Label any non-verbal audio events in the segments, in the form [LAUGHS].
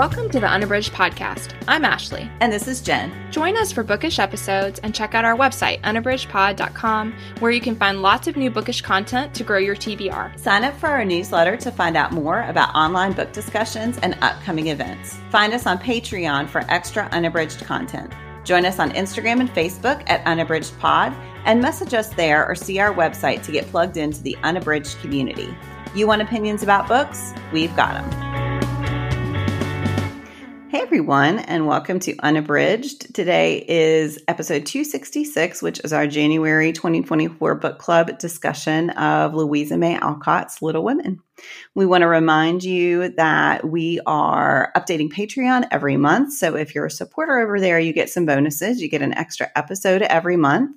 Welcome to the Unabridged Podcast. I'm Ashley. And this is Jen. Join us for bookish episodes and check out our website, unabridgedpod.com, where you can find lots of new bookish content to grow your TBR. Sign up for our newsletter to find out more about online book discussions and upcoming events. Find us on Patreon for extra unabridged content. Join us on Instagram and Facebook at Unabridged Pod and message us there or see our website to get plugged into the Unabridged community. You want opinions about books? We've got them. Hey everyone, and welcome to Unabridged. Today is episode 266, which is our January 2024 book club discussion of Louisa May Alcott's Little Women. We want to remind you that we are updating Patreon every month. So if you're a supporter over there, you get some bonuses. You get an extra episode every month.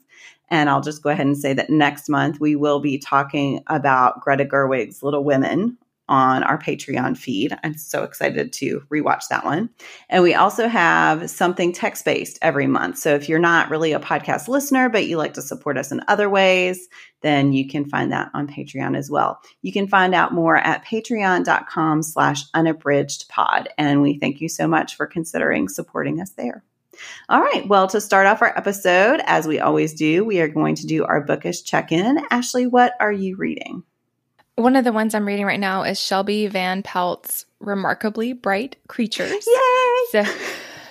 And I'll just go ahead and say that next month we will be talking about Greta Gerwig's Little Women on our Patreon feed. I'm so excited to rewatch that one. And we also have something text based every month. So if you're not really a podcast listener, but you like to support us in other ways, then you can find that on Patreon as well. You can find out more at patreon.com slash unabridged pod. And we thank you so much for considering supporting us there. All right. Well, to start off our episode, as we always do, we are going to do our bookish check in. Ashley, what are you reading? One of the ones I'm reading right now is Shelby Van Pelt's Remarkably Bright Creatures. Yay! So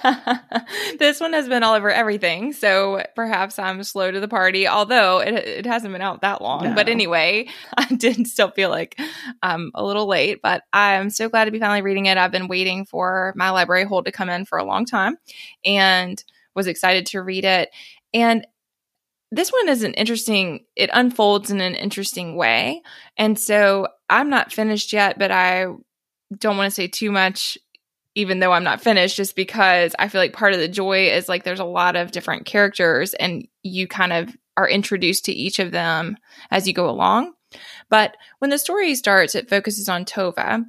[LAUGHS] this one has been all over everything, so perhaps I'm slow to the party, although it, it hasn't been out that long. No. But anyway, [LAUGHS] I did still feel like I'm a little late, but I'm so glad to be finally reading it. I've been waiting for my library hold to come in for a long time and was excited to read it. And this one is an interesting it unfolds in an interesting way. And so i'm not finished yet but i don't want to say too much even though i'm not finished just because i feel like part of the joy is like there's a lot of different characters and you kind of are introduced to each of them as you go along. But when the story starts it focuses on tova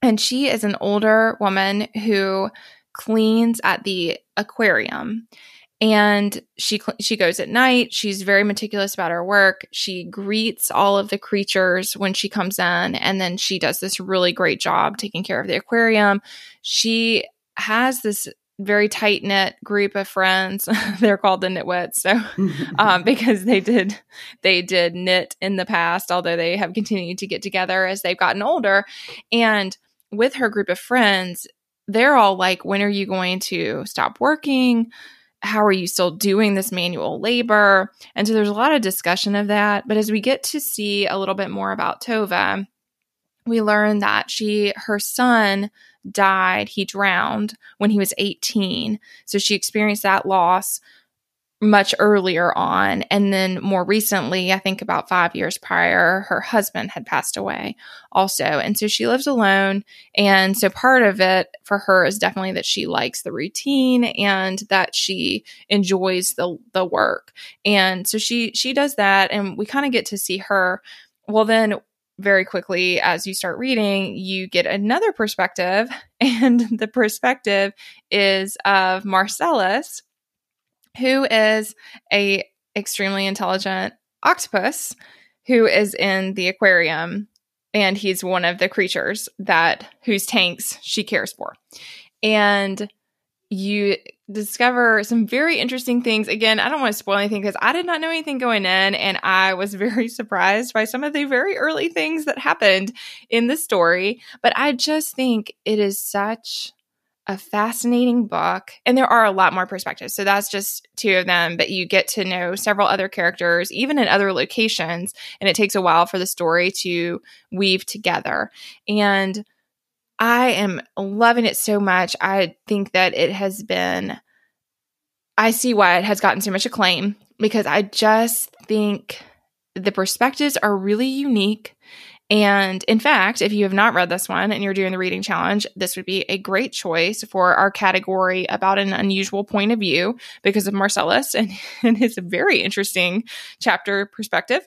and she is an older woman who cleans at the aquarium and she she goes at night she's very meticulous about her work she greets all of the creatures when she comes in and then she does this really great job taking care of the aquarium she has this very tight knit group of friends. [LAUGHS] They're called the Knitwits, so [LAUGHS] um, because they did they did knit in the past, although they have continued to get together as they've gotten older. And with her group of friends, they're all like, "When are you going to stop working?" How are you still doing this manual labor? And so there's a lot of discussion of that. But as we get to see a little bit more about Tova, we learn that she, her son died, he drowned when he was 18. So she experienced that loss much earlier on. And then more recently, I think about five years prior, her husband had passed away also. And so she lives alone. And so part of it for her is definitely that she likes the routine and that she enjoys the, the work. And so she, she does that. And we kind of get to see her. Well, then very quickly as you start reading, you get another perspective. [LAUGHS] And the perspective is of Marcellus who is a extremely intelligent octopus who is in the aquarium and he's one of the creatures that whose tanks she cares for. And you discover some very interesting things. Again, I don't want to spoil anything because I did not know anything going in, and I was very [LAUGHS] surprised by some of the very early things that happened in the story. But I just think it is such a fascinating book. And there are a lot more perspectives. So that's just two of them, but you get to know several other characters, even in other locations. And it takes a while for the story to weave together. And I am loving it so much. I think that it has been, I see why it has gotten so much acclaim because I just think the perspectives are really unique and in fact, if you have not read this one and you're doing the reading challenge, this would be a great choice for our category about an unusual point of view because of Marcellus and, [LAUGHS] and his very interesting chapter perspective.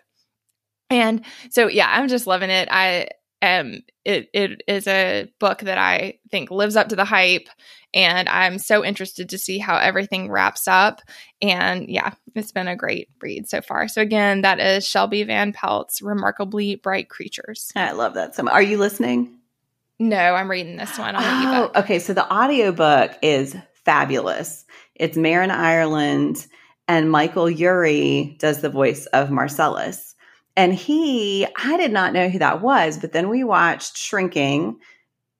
And so, yeah, I'm just loving it. I um, it, it is a book that I think lives up to the hype, and I'm so interested to see how everything wraps up. And yeah, it's been a great read so far. So again, that is Shelby Van Pelt's Remarkably Bright Creatures. I love that. So, are you listening? No, I'm reading this one on the Oh, ebook. okay. So the audiobook is fabulous. It's Marin Ireland and Michael Urie does the voice of Marcellus. And he, I did not know who that was, but then we watched Shrinking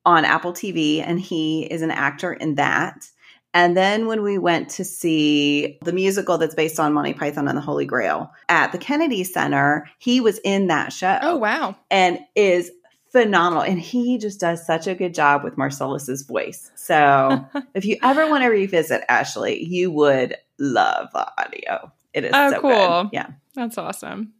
on Apple TV, and he is an actor in that. And then when we went to see the musical that's based on Monty Python and the Holy Grail at the Kennedy Center, he was in that show Oh, wow. and is phenomenal. And he just does such a good job with Marcellus's voice. So [LAUGHS] if you ever want to revisit Ashley, you would love the audio. It is Oh, so cool. good. Yeah. That's awesome.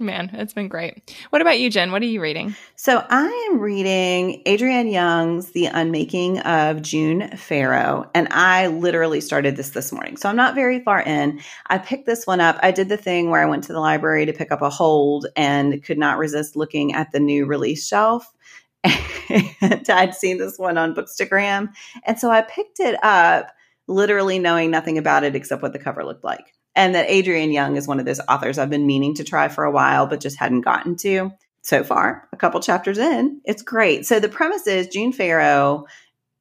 Man, it's been great. What about you, Jen? What are you reading? So I am reading Adrienne Young's The Unmaking of June Farrow, and I literally started this this morning. So I'm not very far in. I picked this one up. I did the thing where I went to the library to pick up a hold and could not resist looking at the new release shelf. And [LAUGHS] I'd seen this one on Bookstagram. And so I picked it up, literally knowing nothing about it except what the cover looked like. And that Adrienne Young is one of those authors I've been meaning to try for a while, but just hadn't gotten to so far, a couple chapters in. It's great. So the premise is June Farrow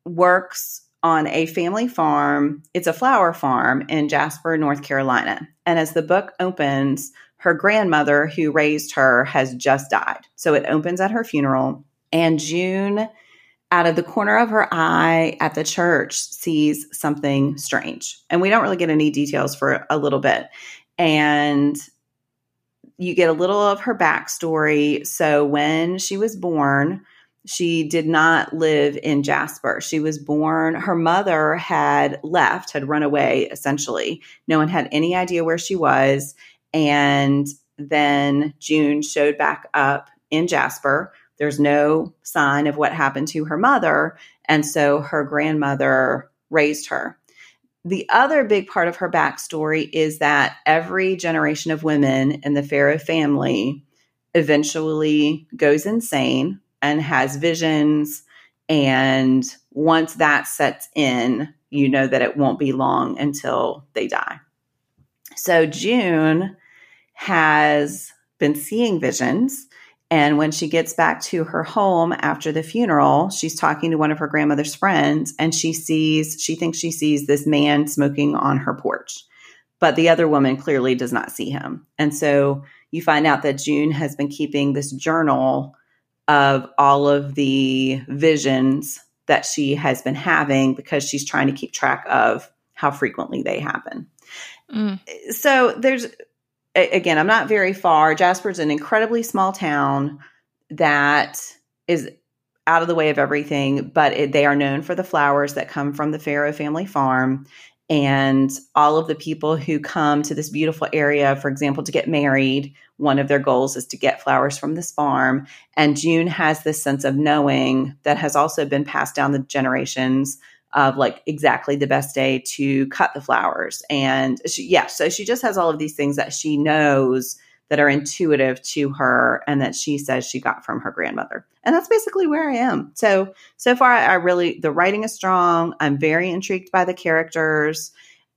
works on a family farm. It's a flower farm in Jasper, North Carolina. And as the book opens, her grandmother who raised her has just died. So it opens at her funeral. And June, out of the corner of her eye at the church, sees something strange. And we don't really get any details for a little bit. And you get a little of her backstory. So when she was born, she did not live in Jasper. She was born, her mother had left, had run away essentially. No one had any idea where she was. And then June showed back up in Jasper. There's no sign of what happened to her mother. And so her grandmother raised her. The other big part of her backstory is that every generation of women in the Farrow family eventually goes insane and has visions. And once that sets in, you know that it won't be long until they die. So June has been seeing visions. And when she gets back to her home after the funeral, she's talking to one of her grandmother's friends and she sees, she thinks she sees this man smoking on her porch. But the other woman clearly does not see him. And so you find out that June has been keeping this journal of all of the visions that she has been having because she's trying to keep track of how frequently they happen. Mm. So there's again, I'm not very far. Jasper's an incredibly small town that is out of the way of everything, but it, they are known for the flowers that come from the Farrow family farm. And all of the people who come to this beautiful area, for example, to get married, one of their goals is to get flowers from this farm. And June has this sense of knowing that has also been passed down the generations of like exactly the best day to cut the flowers. And she, yeah, so she just has all of these things that she knows that are intuitive to her and that she says she got from her grandmother. And that's basically where I am. So, so far, I really, the writing is strong. I'm very intrigued by the characters.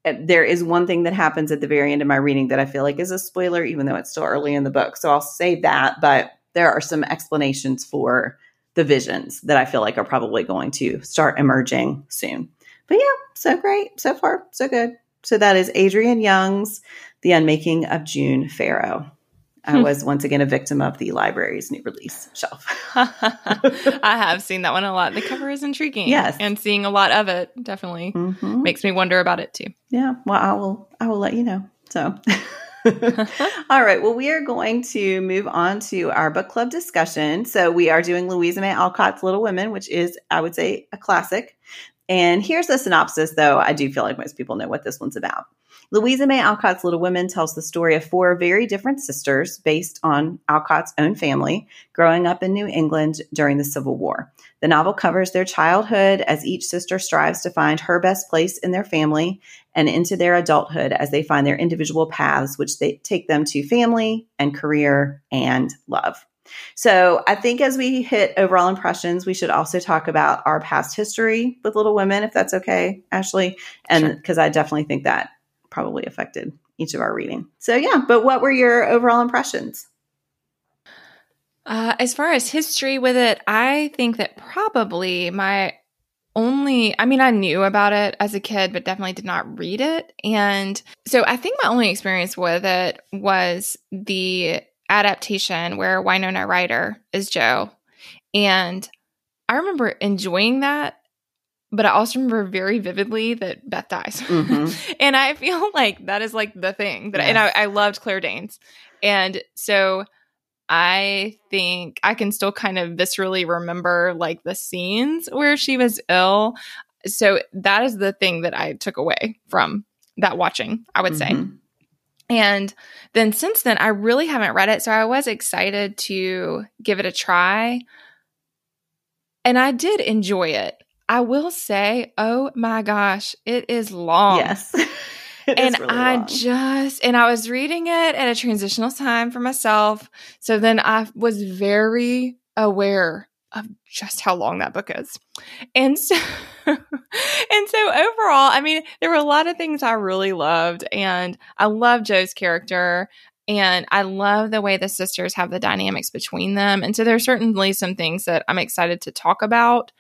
Uh, There is one thing that happens at the very end of my reading that I feel like is a spoiler, even though it's still early in the book. So I'll save that. But there are some explanations for the visions that I feel like are probably going to start emerging soon. But yeah, so great. So far, so good. So that is Adrienne Young's The Unmaking of June Farrow. I Hmm. was once again a victim of the library's new release shelf. [LAUGHS] I have seen that one a lot. The cover is intriguing. Yes. And seeing a lot of it definitely Mhm. makes me wonder about it too. Yeah, well, I will. I will let you know. So, [LAUGHS] [LAUGHS] all right. Well, we are going to move on to our book club discussion. So, we are doing Louisa May Alcott's Little Women, which is, I would say, a classic. And here's the synopsis, though I do feel like most people know what this one's about. Louisa May Alcott's Little Women tells the story of four very different sisters based on Alcott's own family growing up in New England during the Civil War. The novel covers their childhood as each sister strives to find her best place in their family and into their adulthood as they find their individual paths, which they take them to family and career and love. So I think as we hit overall impressions, we should also talk about our past history with Little Women, if that's okay, Ashley. And Sure. because I definitely think that probably affected each of our reading. So yeah, but what were your overall impressions? Uh, as far as history with it, I think that probably my only, I mean, I knew about it as a kid, but definitely did not read it. And so I think my only experience with it was the adaptation where Winona Ryder is Jo. And I remember enjoying that, but I also remember very vividly that Beth dies. Mm-hmm. [LAUGHS] and I feel like that is like the thing that, yes. I, and I, I loved Claire Danes. And so I think I can still kind of viscerally remember like the scenes where she was ill. So that is the thing that I took away from that watching, I would mm-hmm. say. And then since then, I really haven't read it. So I was excited to give it a try. And I did enjoy it. I will say, oh my gosh, it is long. Yes. [LAUGHS] [LAUGHS] and really I long. just and I was reading it at a transitional time for myself. So then I was very aware of just how long that book is. And so [LAUGHS] and so overall, I mean, there were a lot of things I really loved and I love Jo's character and I love the way the sisters have the dynamics between them. And so there's certainly some things that I'm excited to talk about.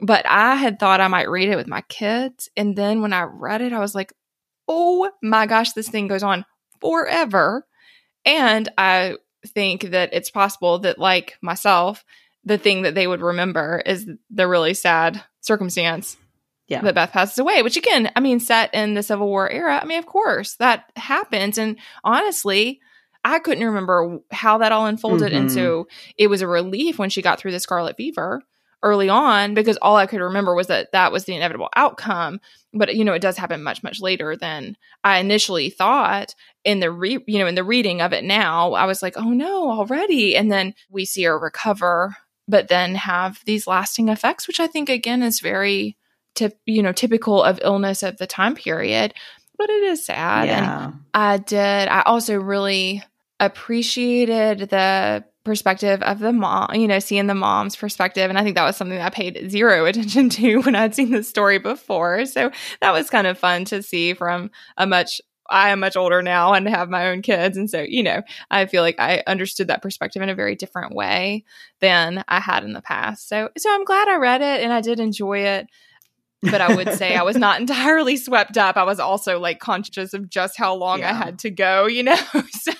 But I had thought I might read it with my kids. And then when I read it, I was like, oh my gosh, this thing goes on forever. And I think that it's possible that, like myself, the thing that they would remember is the really sad circumstance yeah. that Beth passes away, which again, I mean, set in the Civil War era, I mean, of course, that happens. And honestly, I couldn't remember how that all unfolded. Mm-hmm. And so it was a relief when she got through the scarlet fever early on because all I could remember was that that was the inevitable outcome. But you know, it does happen much much later than I initially thought. In the re, you know, in the reading of it now, I was like, oh no, already. And then we see her recover, but then have these lasting effects, which I think again is very tip, you know, typical of illness of the time period. But it is sad. Yeah. And I did. I also really appreciated the perspective of the mom, you know, seeing the mom's perspective. And I think that was something that I paid zero [LAUGHS] attention to when I'd seen the story before. So that was kind of fun to see from a much I am much older now and have my own kids. And so, you know, I feel like I understood that perspective in a very different way than I had in the past. So so I'm glad I read it and I did enjoy it but I would say I was not [LAUGHS] entirely swept up. I was also like conscious of just how long yeah. I had to go, you know. [LAUGHS] so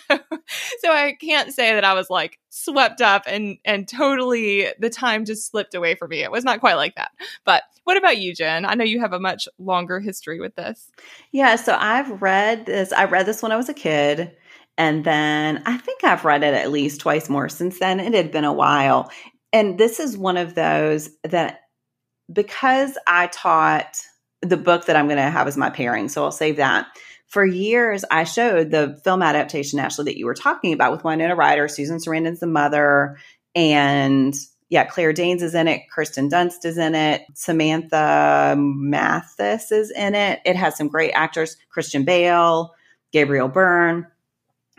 so I can't say that I was like swept up and and totally the time just slipped away from me. It was not quite like that. But what about you, Jen? I know you have a much longer history with this. Yeah, so I've read this I read this when I was a kid. And then I think I've read it at least twice more since then. It had been a while. And this is one of those that because I taught the book that I'm going to have as my pairing, so I'll save that. For years, I showed the film adaptation, Ashley, that you were talking about with Winona Ryder, Susan Sarandon's the mother, and yeah, Claire Danes is in it, Kirsten Dunst is in it, Samantha Mathis is in it. It has some great actors, Christian Bale, Gabriel Byrne.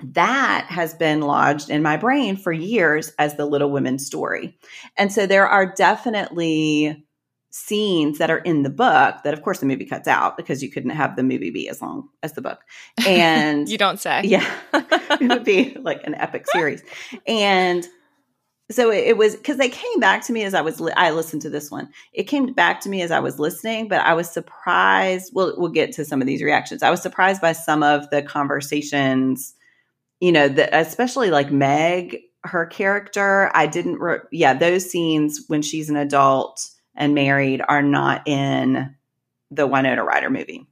That has been lodged in my brain for years as the Little Women story. And so there are definitely scenes that are in the book that of course the movie cuts out because you couldn't have the movie be as long as the book. [LAUGHS] And you don't say. Yeah. [LAUGHS] It would be like an epic series. And so it, it was because they came back to me as i was li- i listened to this one. It came back to me as i was listening but i was surprised we'll, we'll get to some of these reactions. I was surprised by some of the conversations you know that especially like meg her character. I didn't re- yeah those scenes when she's an adult and married are not in the Winona Ryder movie.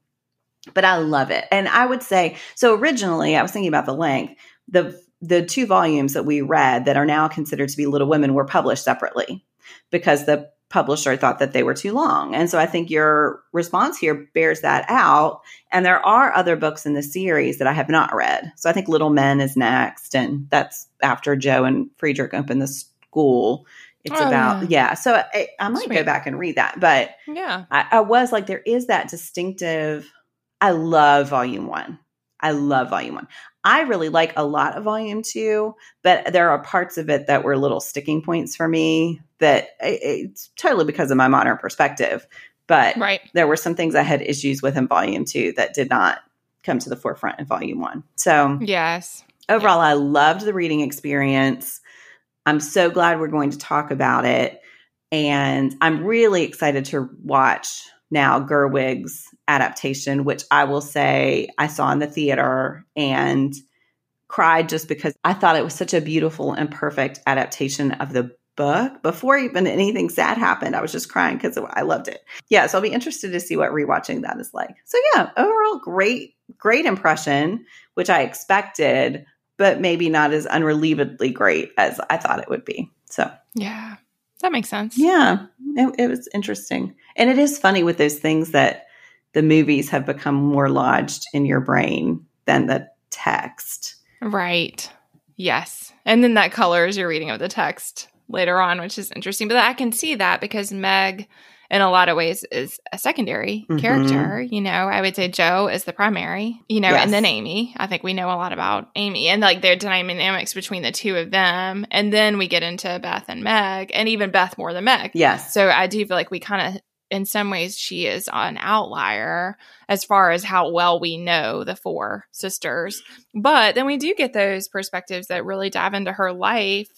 But I love it. And I would say so originally I was thinking about the length. The the two volumes that we read that are now considered to be Little Women were published separately because the publisher thought that they were too long. And so I think your response here bears that out. And there are other books in the series that I have not read. So I think Little Men is next, and that's after Jo and Friedrich open the school. It's oh, about yeah. yeah. So I, I might Sweet. go back and read that, but yeah, I, I was like, there is that distinctive. I love Volume One. I love Volume One. I really like a lot of Volume Two, but there are parts of it that were little sticking points for me. That it's totally because of my modern perspective, but right. there were some things I had issues with in Volume Two that did not come to the forefront in Volume One. So yes, overall, yeah. I loved the reading experience. I'm so glad we're going to talk about it. And I'm really excited to watch now Gerwig's adaptation, which I will say I saw in the theater and cried just because I thought it was such a beautiful and perfect adaptation of the book. Before even anything sad happened, I was just crying because I loved it. Yeah, so I'll be interested to see what rewatching that is like. So yeah, overall great, great impression, which I expected, but maybe not as unrelievedly great as I thought it would be. So yeah, that makes sense. Yeah, it, it was interesting, and it is funny with those things that the movies have become more lodged in your brain than the text. Right. Yes. And then that colors your reading of the text later on, which is interesting. But I can see that because Meg, in a lot of ways, is a secondary mm-hmm. character. You know, I would say Jo is the primary, you know, yes. and then Amy. I think we know a lot about Amy and like their dynamics between the two of them. And then we get into Beth and Meg, and even Beth more than Meg. Yes. So I do feel like we kind of in some ways she is an outlier as far as how well we know the four sisters. But then we do get those perspectives that really dive into her life.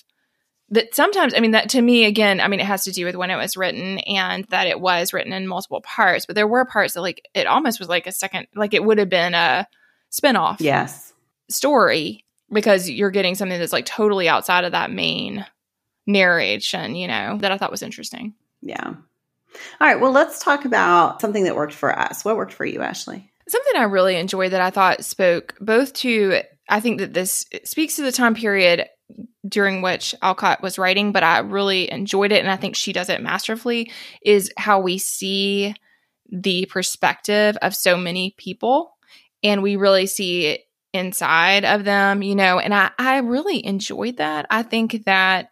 That sometimes, I mean, that to me, again, I mean, it has to do with when it was written and that it was written in multiple parts. But there were parts that, like, it almost was like a second, like it would have been a spinoff. Yes. Story because you're getting something that's like totally outside of that main narration, you know, that I thought was interesting. Yeah. All right. Well, let's talk about something that worked for us. What worked for you, Ashley? Something I really enjoyed that I thought spoke both to, I think that this speaks to the time period during which Alcott was writing, but I really enjoyed it. And I think she does it masterfully is how we see the perspective of so many people. And we really see it inside of them, you know, and I, I really enjoyed that. I think that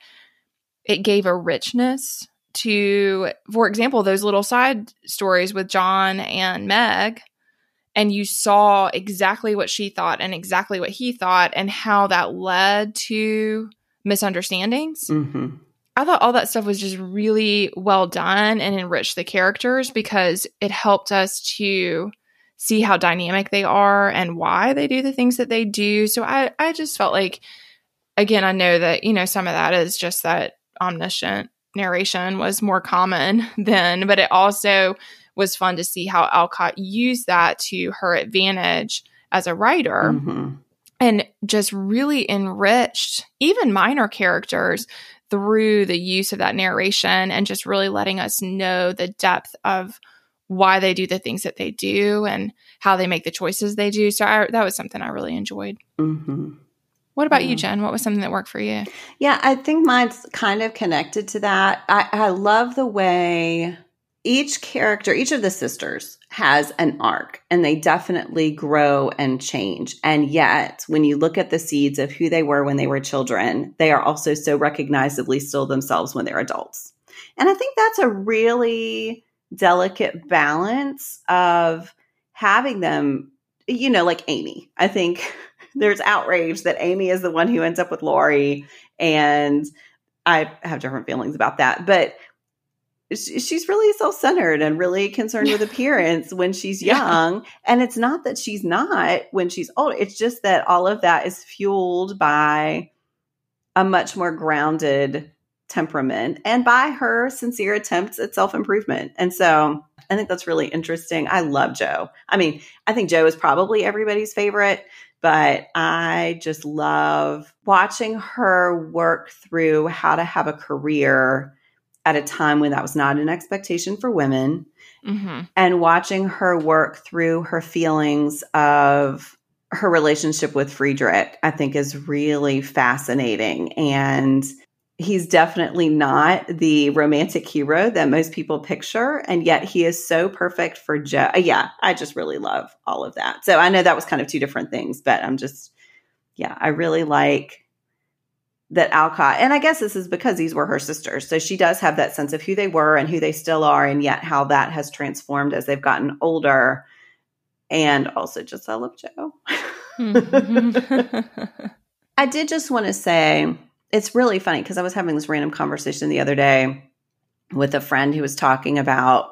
it gave a richness to, for example, those little side stories with John and Meg, and you saw exactly what she thought and exactly what he thought, and how that led to misunderstandings. Mm-hmm. I thought all that stuff was just really well done and enriched the characters because it helped us to see how dynamic they are and why they do the things that they do. So I, I just felt like, again, I know that, you know, some of that is just that omniscient narration was more common [LAUGHS] then, but it also was fun to see how Alcott used that to her advantage as a writer. Mm-hmm. And just really enriched even minor characters through the use of that narration and just really letting us know the depth of why they do the things that they do and how they make the choices they do. So I, that was something I really enjoyed. Mm-hmm. What about you, Jen? What was something that worked for you? Yeah, I think mine's kind of connected to that. I, I love the way each character, each of the sisters has an arc and they definitely grow and change. And yet, when you look at the seeds of who they were when they were children, they are also so recognizably still themselves when they're adults. And I think that's a really delicate balance of having them, you know, like Amy. I think [LAUGHS] there's outrage that Amy is the one who ends up with Laurie. And I have different feelings about that. But she's really self-centered and really concerned with appearance when she's young. Yeah. and it's not that she's not when she's old it's just that all of that is fueled by a much more grounded temperament and by her sincere attempts at self-improvement. And so i think that's really interesting. I love jo. I mean i think jo is probably everybody's favorite but I just love watching her work through how to have a career at a time when that was not an expectation for women, mm-hmm. and watching her work through her feelings of her relationship with Friedrich, I think is really fascinating. And he's definitely not the romantic hero that most people picture and yet he is so perfect for jo uh, yeah i just really love all of that so i know that was kind of two different things but i'm just yeah i really like that alcott and i guess this is because these were her sisters so she does have that sense of who they were and who they still are and yet how that has transformed as they've gotten older and also just i love Jo. mm-hmm. [LAUGHS] i did just want to say it's really funny because I was having this random conversation the other day with a friend who was talking about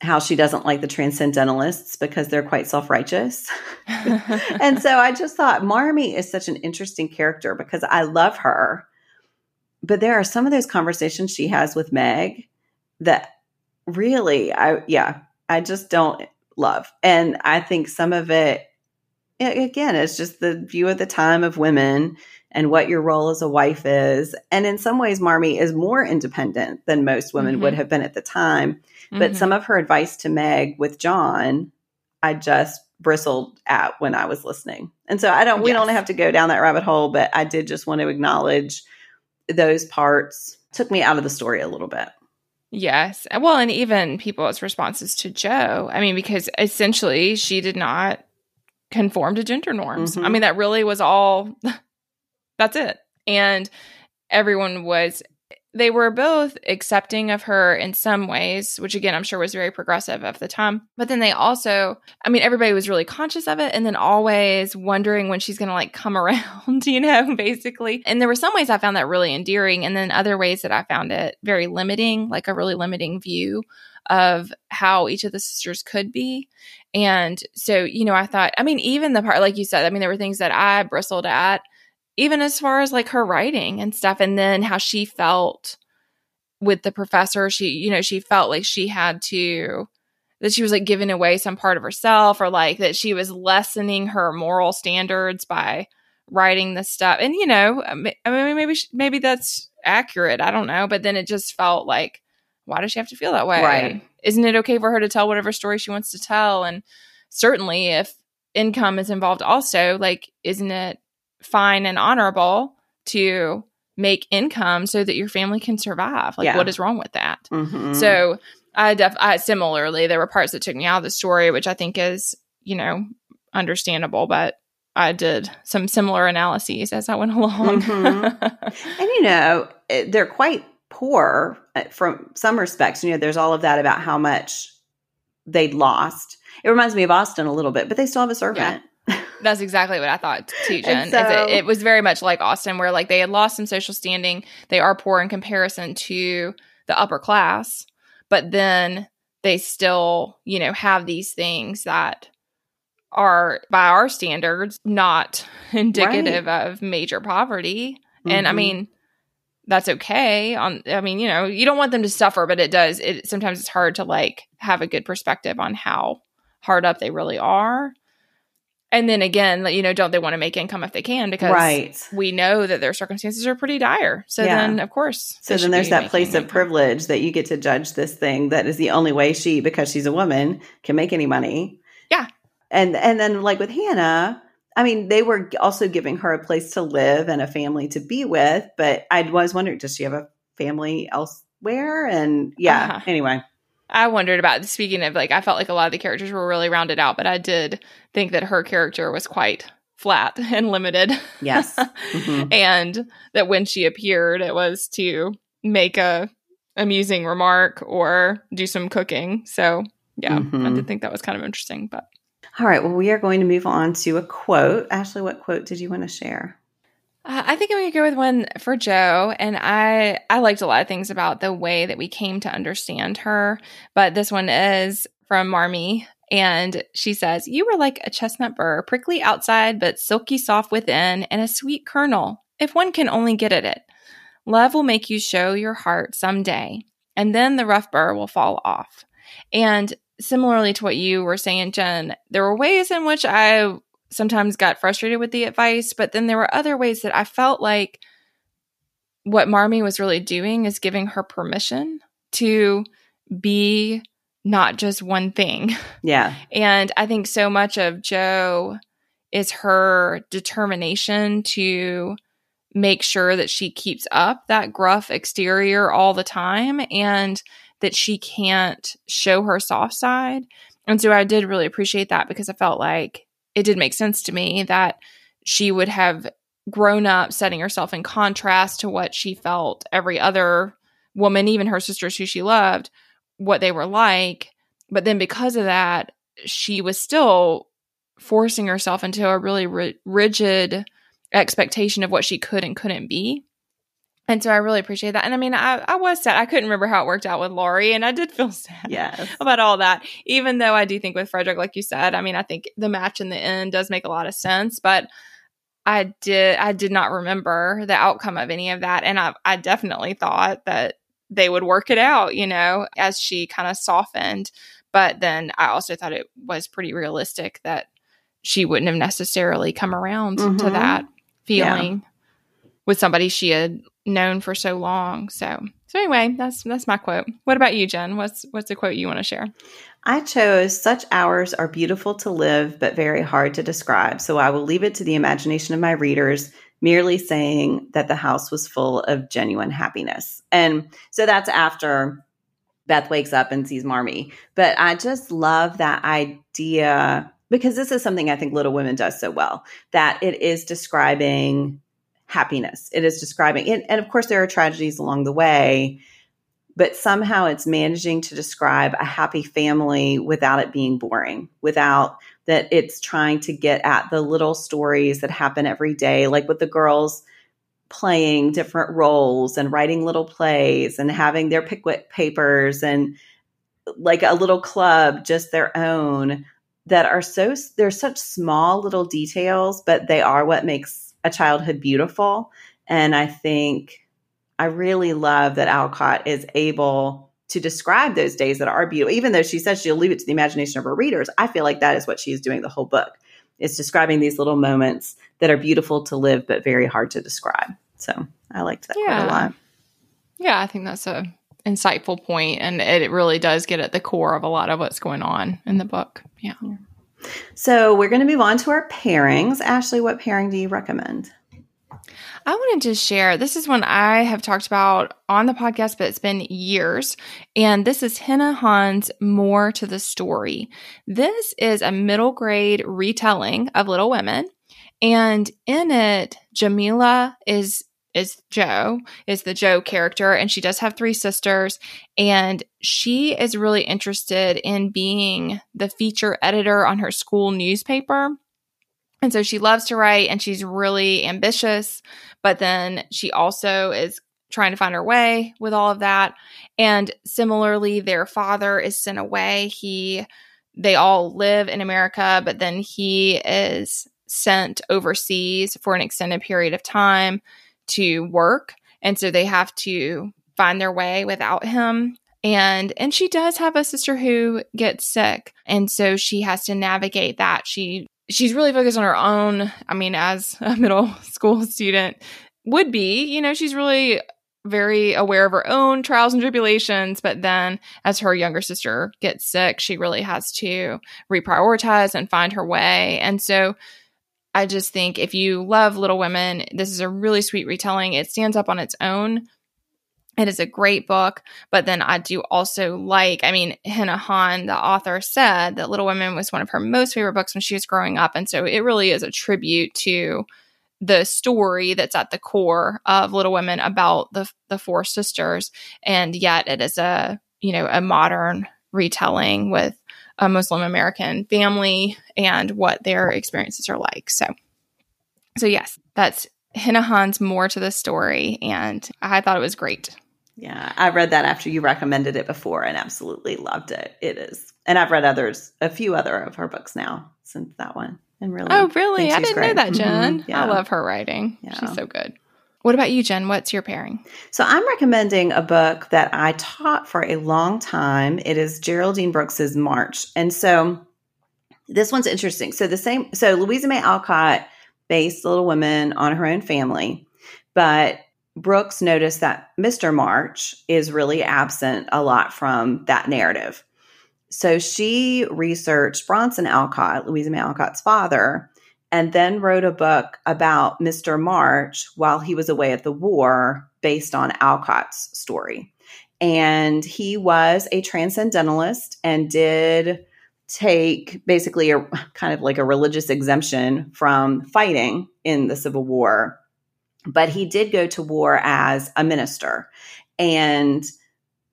how she doesn't like the transcendentalists because they're quite self-righteous. [LAUGHS] and so I just thought Marmee is such an interesting character because I love her, but there are some of those conversations she has with Meg that really, I, yeah, I just don't love. And I think some of it, again, it's just the view of the time of women and what your role as a wife is. And in some ways, Marmee is more independent than most women mm-hmm. would have been at the time. Mm-hmm. But some of her advice to Meg with John, I just bristled at when I was listening. And so I don't, we yes. don't have to go down that rabbit hole, but I did just want to acknowledge those parts took me out of the story a little bit. Yes. Well, and even people's responses to Jo. I mean, because essentially she did not conform to gender norms. Mm-hmm. I mean, that really was all [LAUGHS] that's it. And everyone was they were both accepting of her in some ways, which again, I'm sure was very progressive of the time. But then they also, I mean, everybody was really conscious of it and then always wondering when she's going to like come [LAUGHS] around, you know, basically. And there were some ways I found that really endearing. And then other ways that I found it very limiting, like a really limiting view of how each of the sisters could be. And so, you know, I thought, I mean, even the part, like you said, I mean, there were things that I bristled at even as far as like her writing and stuff and then how she felt with the professor she you know she felt like she had to that she was like giving away some part of herself or like that she was lessening her moral standards by writing this stuff and you know i mean maybe maybe that's accurate i don't know but then it just felt like why does she have to feel that way right isn't it okay for her to tell whatever story she wants to tell and certainly if income is involved also like isn't it fine and honorable to make income so that your family can survive. Like, yeah. what is wrong with that? Mm-hmm. So, I def I, similarly, there were parts that took me out of the story, which I think is, you know, understandable, but I did some similar analyses as I went [LAUGHS] along. mm-hmm. And, you know, they're quite poor from some respects. You know, there's all of that about how much they'd lost. It reminds me of Austen a little bit, but they still have a servant. [LAUGHS] That's exactly what I thought too, Jen. So, it, it, was very much like Austen, where like they had lost some social standing. They are poor in comparison to the upper class, but then they still, you know, have these things that are by our standards not [LAUGHS] indicative right. of major poverty. Mm-hmm. And I mm-hmm. mean, that's okay on i mean you know you don't want them to suffer but it does it sometimes it's hard to like have a good perspective on how hard up they really are and then again, you know, don't they want to make income if they can? Because right. we know that their circumstances are pretty dire. So yeah. then, of course, so then there's that place income. of privilege that you get to judge this thing that is the only way she, because she's a woman, can make any money. Yeah, and and then like with Hannah, I mean, they were also giving her a place to live and a family to be with. But I was wondering, does she have a family elsewhere? And yeah, uh-huh. anyway. I wondered about speaking of like I felt like a lot of the characters were really rounded out, but I did think that her character was quite flat [LAUGHS] and limited. Yes. [LAUGHS] Mm-hmm. and that when she appeared it was to make a amusing remark or do some cooking. So, yeah, mm-hmm. I did think that was kind of interesting, but All right, well we are going to move on to a quote. Ashley, what quote did you want to share? Uh, I think I'm going to go with one for Jo, and I I liked a lot of things about the way that we came to understand her. But this one is from Marmee, and she says, "You were like a chestnut burr, prickly outside but silky soft within, and a sweet kernel. If one can only get at it, love will make you show your heart some day, and then the rough burr will fall off." And similarly to what you were saying, Jen, there were ways in which I sometimes got frustrated with the advice, but then there were other ways that I felt like what Marmee was really doing is giving her permission to be not just one thing. [LAUGHS] Yeah. And I think so much of Jo is her determination to make sure that she keeps up that gruff exterior all the time and that she can't show her soft side. And so I did really appreciate that because I felt like it did make sense to me that she would have grown up setting herself in contrast to what she felt every other woman, even her sisters who she loved, what they were like. But then because of that, she was still forcing herself into a really ri- rigid expectation of what she could and couldn't be. And so I really appreciate that. And I mean, I, I was sad. I couldn't remember how it worked out with Laurie, and I did feel [LAUGHS] sad yes. about all that. Even though I do think with Frederick, like you said, I mean, I think the match in the end does make a lot of sense. But I did I did not remember the outcome of any of that and I I definitely thought that they would work it out, you know, as she kind of softened. But then I also thought it was pretty realistic that she wouldn't have necessarily come around mm-hmm. to that feeling yeah. with somebody she had known for so long. So so anyway, that's that's my quote. What about you, Jen? What's what's a quote you want to share? I chose such hours are beautiful to live but very hard to describe. So I will leave it to the imagination of my readers, merely saying that the house was full of genuine happiness. And so that's after Beth wakes up and sees Marmee. But I just love that idea because this is something I think Little Women does so well that it is describing happiness. It is describing, and, and of course, there are tragedies along the way, but somehow it's managing to describe a happy family without it being boring, without that it's trying to get at the little stories that happen every day, like with the girls playing different roles and writing little plays and having their Pickwick papers and like a little club just their own that are so they're such small little details but they are what makes a childhood beautiful. And I think I really love that Alcott is able to describe those days that are beautiful. Even though she says she'll leave it to the imagination of her readers, I feel like that is what she's doing the whole book. Is describing these little moments that are beautiful to live but very hard to describe. So I liked that yeah. quite a lot. Yeah, I think that's a insightful point and it really does get at the core of a lot of what's going on in the book. Yeah. yeah. So we're going to move on to our pairings. Ashley, what pairing do you recommend? I wanted to share this is one I have talked about on the podcast, but it's been years. And this is Hena Khan's More to the Story. This is a middle grade retelling of Little Women. And in it, Jamila is is Jo, is the Jo character, and she does have three sisters. And she is really interested in being the feature editor on her school newspaper. And so she loves to write and she's really ambitious, but then she also is trying to find her way with all of that. And similarly, their father is sent away. He, they all live in America, but then he is sent overseas for an extended period of time to work. And so they have to find their way without him. And and she does have a sister who gets sick. And so she has to navigate that. She she's really focused on her own i mean as a [LAUGHS] middle school student would be you know she's really very aware of her own trials and tribulations. But then as her younger sister gets sick she really has to reprioritize and find her way. And so I just think if you love Little Women, this is a really sweet retelling. It stands up on its own. It is a great book, but then I do also like, I mean, Hena Khan, the author, said that Little Women was one of her most favorite books when she was growing up. And so it really is a tribute to the story that's at the core of Little Women about the the four sisters. And yet it is a, you know, a modern retelling with a Muslim American family and what their experiences are like. So, so yes, that's Hena Khan's more to the story, and I thought it was great. Yeah, I read that after you recommended it before and absolutely loved it. It is, and I've read others, a few other of her books now since that one, and really, oh really? I didn't great. know that, Jen. Mm-hmm. Yeah. I love her writing. Yeah. She's so good. What about you, Jen? What's your pairing? So I'm recommending a book that I taught for a long time. It is Geraldine Brooks's March. And so this one's interesting. So the same so Louisa May Alcott based Little Women on her own family, but Brooks noticed that Mr. March is really absent a lot from that narrative. So she researched Bronson Alcott, Louisa May Alcott's father, and then wrote a book about Mr. March while he was away at the war based on Alcott's story. And he was a transcendentalist and did take basically a kind of like a religious exemption from fighting in the Civil War. But he did go to war as a minister. And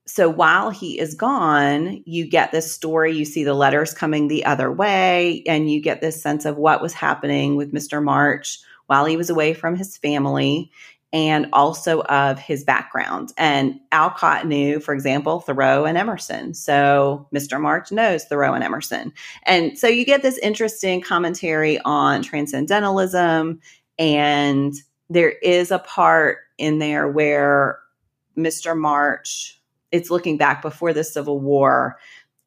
so while he is gone, you get this story. You see the letters coming the other way, and you get this sense of what was happening with Mr. March while he was away from his family and also of his background. And Alcott knew, for example, Thoreau and Emerson. So Mr. March knows Thoreau and Emerson. And so you get this interesting commentary on transcendentalism And there is a part in there where Mr. March, it's looking back before the Civil War,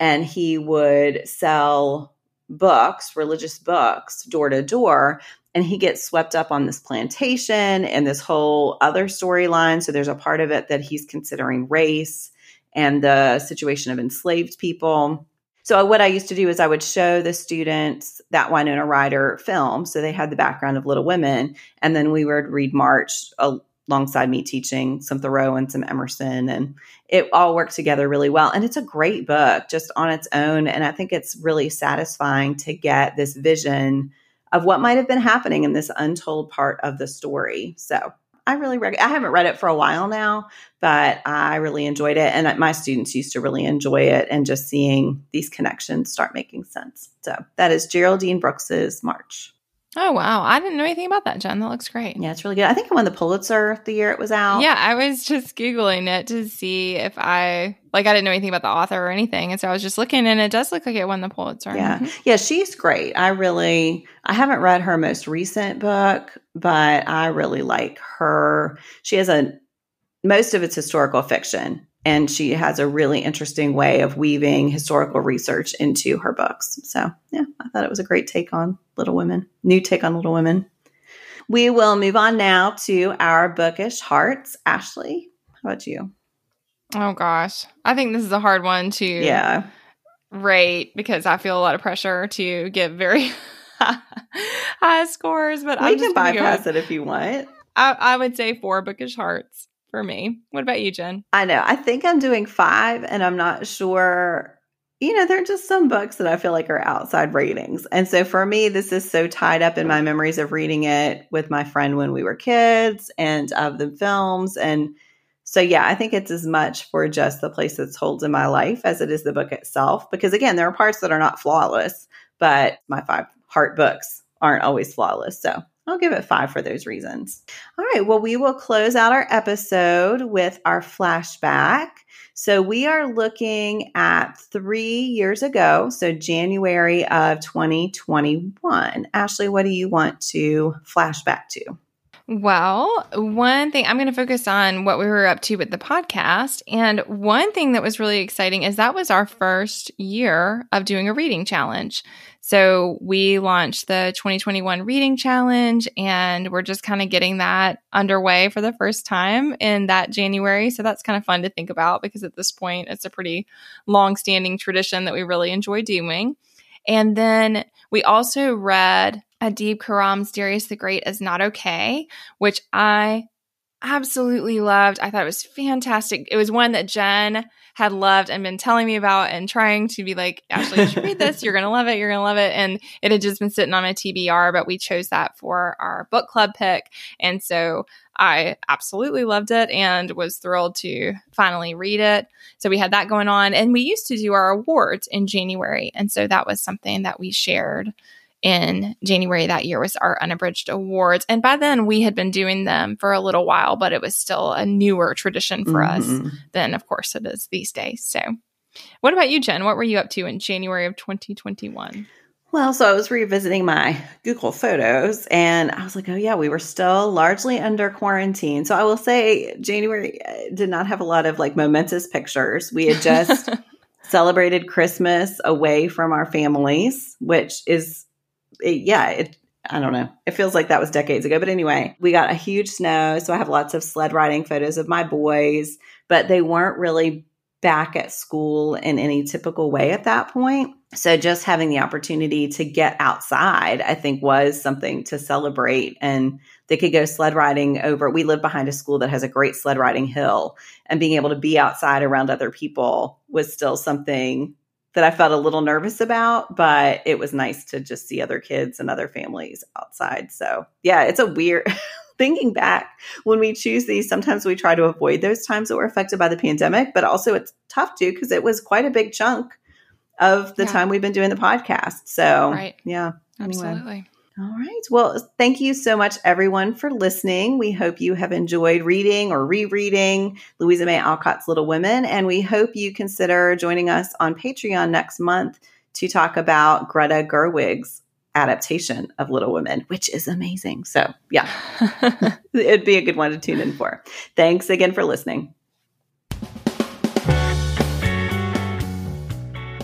and he would sell books, religious books, door to door. And he gets swept up on this plantation and this whole other storyline. So there's a part of it that he's considering race and the situation of enslaved people. So what I used to do is I would show the students that Winona Ryder film. So they had the background of Little Women, and then we would read March uh, alongside me teaching some Thoreau and some Emerson, and it all worked together really well. And it's a great book just on its own, and I think it's really satisfying to get this vision of what might have been happening in this untold part of the story. So I really rec- I haven't read it for a while now, but I really enjoyed it, and my students used to really enjoy it, and just seeing these connections start making sense. So that is Geraldine Brooks's March. Oh wow, I didn't know anything about that, Jen. That looks great. Yeah, it's really good. I think it won the Pulitzer the year it was out. Yeah, I was just googling it to see if I like I didn't know anything about the author or anything, and so I was just looking, and it does look like it won the Pulitzer. Yeah, mm-hmm. yeah, she's great. I really, I haven't read her most recent book, but I really like her. She has a most of it's historical fiction, and she has a really interesting way of weaving historical research into her books. So, yeah, I thought it was a great take on Little Women, new take on Little Women. We will move on now to our bookish hearts. Ashley, how about you? Oh gosh, I think this is a hard one to yeah rate because I feel a lot of pressure to give very [LAUGHS] high scores. But we I'm can bypass it if you want. I, I would say four bookish hearts for me. What about you, Jen? I know. I think I'm doing five, and I'm not sure. You know, there are just some books that I feel like are outside ratings. And so for me, this is so tied up in my memories of reading it with my friend when we were kids and of the films. And so, yeah, I think it's as much for just the place it's holds in my life as it is the book itself. Because again, there are parts that are not flawless, but my five heart books aren't always flawless. So I'll give it five for those reasons. All right. Well, we will close out our episode with our flashback. So we are looking at three years ago, so January of 2021. Ashley, what do you want to flashback to? Well, one thing I'm going to focus on what we were up to with the podcast. And one thing that was really exciting is that was our first year of doing a reading challenge. So we launched the 2021 reading challenge and we're just kind of getting that underway for the first time in that January. So that's kind of fun to think about because at this point it's a pretty long standing tradition that we really enjoy doing. And then we also read Adib Khorram's Darius the Great is Not Okay, which I absolutely loved. I thought it was fantastic. It was one that Jen had loved and been telling me about and trying to be like, Ashley, you should read this. You're going to love it. You're going to love it. And it had just been sitting on a TBR, but we chose that for our book club pick. And so I absolutely loved it and was thrilled to finally read it. So we had that going on. And we used to do our awards in January. And so that was something that we shared in January that year was our unabridged awards. And by then we had been doing them for a little while, but it was still a newer tradition for mm-hmm. us than, of course, it is these days. So, what about you, Jen? What were you up to in January of 2021? Well, so I was revisiting my Google Photos and I was like, oh, yeah, we were still largely under quarantine. So I will say January uh, did not have a lot of like momentous pictures. We had just [LAUGHS] celebrated Christmas away from our families, which is it, yeah, it, I don't know. It feels like that was decades ago. But anyway, we got a huge snow. So I have lots of sled riding photos of my boys, but they weren't really back at school in any typical way at that point. So just having the opportunity to get outside, I think was something to celebrate. And they could go sled riding over. We live behind a school that has a great sled riding hill, and being able to be outside around other people was still something that I felt a little nervous about, but it was nice to just see other kids and other families outside. So, yeah, it's a weird [LAUGHS] thinking back when we choose these. Sometimes we try to avoid those times that were affected by the pandemic, but also it's tough to because it was quite a big chunk of the yeah. time we've been doing the podcast. So, right. yeah, anyway. absolutely. All right. Well, thank you so much, everyone, for listening. We hope you have enjoyed reading or rereading Louisa May Alcott's Little Women, and we hope you consider joining us on Patreon next month to talk about Greta Gerwig's adaptation of Little Women, which is amazing. So, yeah, [LAUGHS] it'd be a good one to tune in for. Thanks again for listening.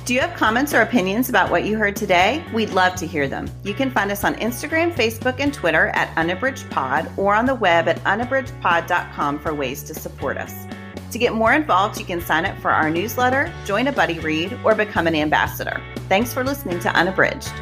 Do you have comments or opinions about what you heard today? We'd love to hear them. You can find us on Instagram, Facebook, and Twitter at unabridgedpod or on the web at unabridgedpod.com for ways to support us. To get more involved, you can sign up for our newsletter, join a buddy read, or become an ambassador. Thanks for listening to Unabridged.